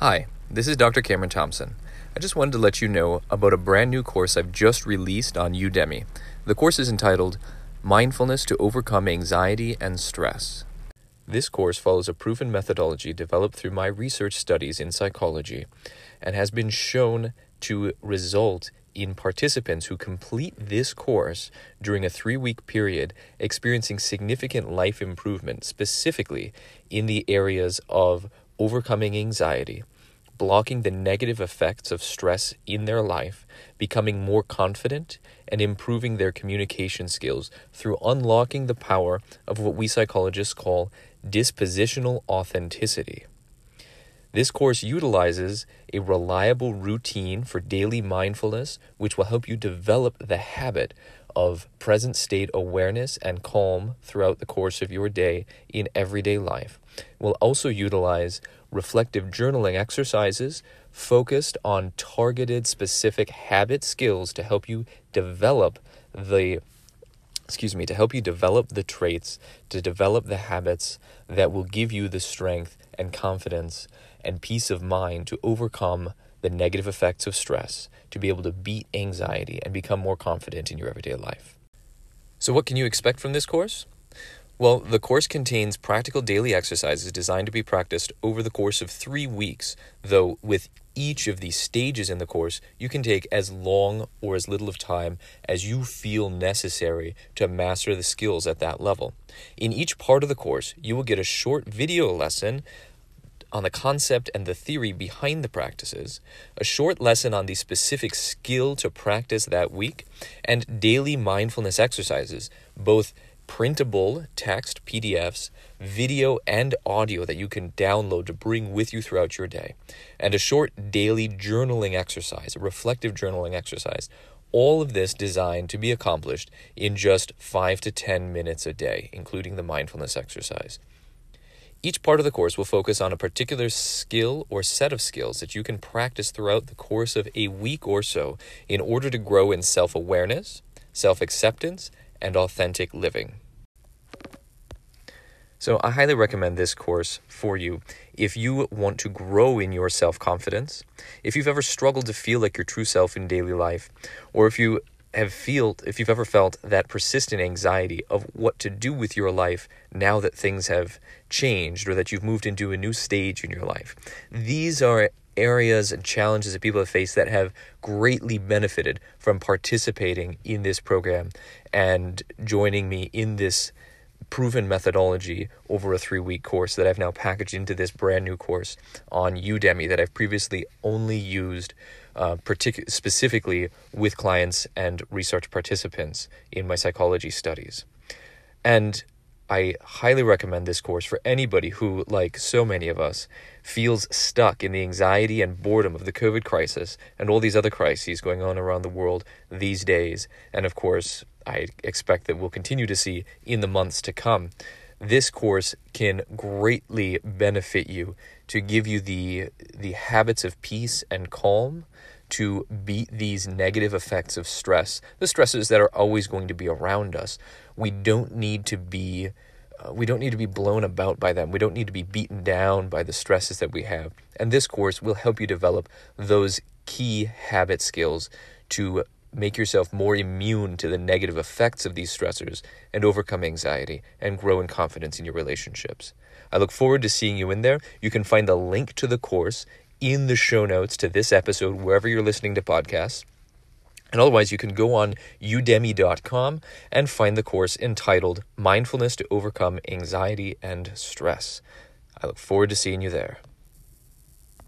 Hi, this is Dr. Cameron Thompson. I just wanted to let you know about a brand new course I've just released on Udemy. The course is entitled Mindfulness to Overcome Anxiety and Stress. This course follows a proven methodology developed through my research studies in psychology and has been shown to result in participants who complete this course during a three week period experiencing significant life improvement, specifically in the areas of overcoming anxiety, blocking the negative effects of stress in their life, becoming more confident, and improving their communication skills through unlocking the power of what we psychologists call dispositional authenticity. This course utilizes a reliable routine for daily mindfulness, which will help you develop the habit of present state awareness and calm throughout the course of your day in everyday life. We'll also utilize reflective journaling exercises focused on targeted specific habit skills to help you develop the excuse me to help you develop the traits to develop the habits that will give you the strength and confidence and peace of mind to overcome the negative effects of stress, to be able to beat anxiety and become more confident in your everyday life. So, what can you expect from this course? Well, the course contains practical daily exercises designed to be practiced over the course of three weeks, though, with each of these stages in the course, you can take as long or as little of time as you feel necessary to master the skills at that level. In each part of the course, you will get a short video lesson on the concept and the theory behind the practices, a short lesson on the specific skill to practice that week, and daily mindfulness exercises, both printable text PDFs, video, and audio that you can download to bring with you throughout your day, and a short daily journaling exercise, a reflective journaling exercise. All of this designed to be accomplished in just 5 to 10 minutes a day, including the mindfulness exercise. Each part of the course will focus on a particular skill or set of skills that you can practice throughout the course of a week or so in order to grow in self awareness, self acceptance, and authentic living. So, I highly recommend this course for you if you want to grow in your self confidence, if you've ever struggled to feel like your true self in daily life, or if you have felt if you've ever felt that persistent anxiety of what to do with your life now that things have changed or that you've moved into a new stage in your life. These are areas and challenges that people have faced that have greatly benefited from participating in this program and joining me in this proven methodology over a three week course that I've now packaged into this brand new course on Udemy that I've previously only used uh, partic- specifically with clients and research participants in my psychology studies. And I highly recommend this course for anybody who, like so many of us, feels stuck in the anxiety and boredom of the COVID crisis and all these other crises going on around the world these days. And of course, I expect that we'll continue to see in the months to come. This course can greatly benefit you to give you the the habits of peace and calm to beat these negative effects of stress, the stresses that are always going to be around us. We don't need to be uh, we don't need to be blown about by them. We don't need to be beaten down by the stresses that we have. And this course will help you develop those key habit skills to make yourself more immune to the negative effects of these stressors and overcome anxiety and grow in confidence in your relationships. I look forward to seeing you in there. You can find the link to the course in the show notes to this episode, wherever you're listening to podcasts. And otherwise, you can go on udemy.com and find the course entitled Mindfulness to Overcome Anxiety and Stress. I look forward to seeing you there.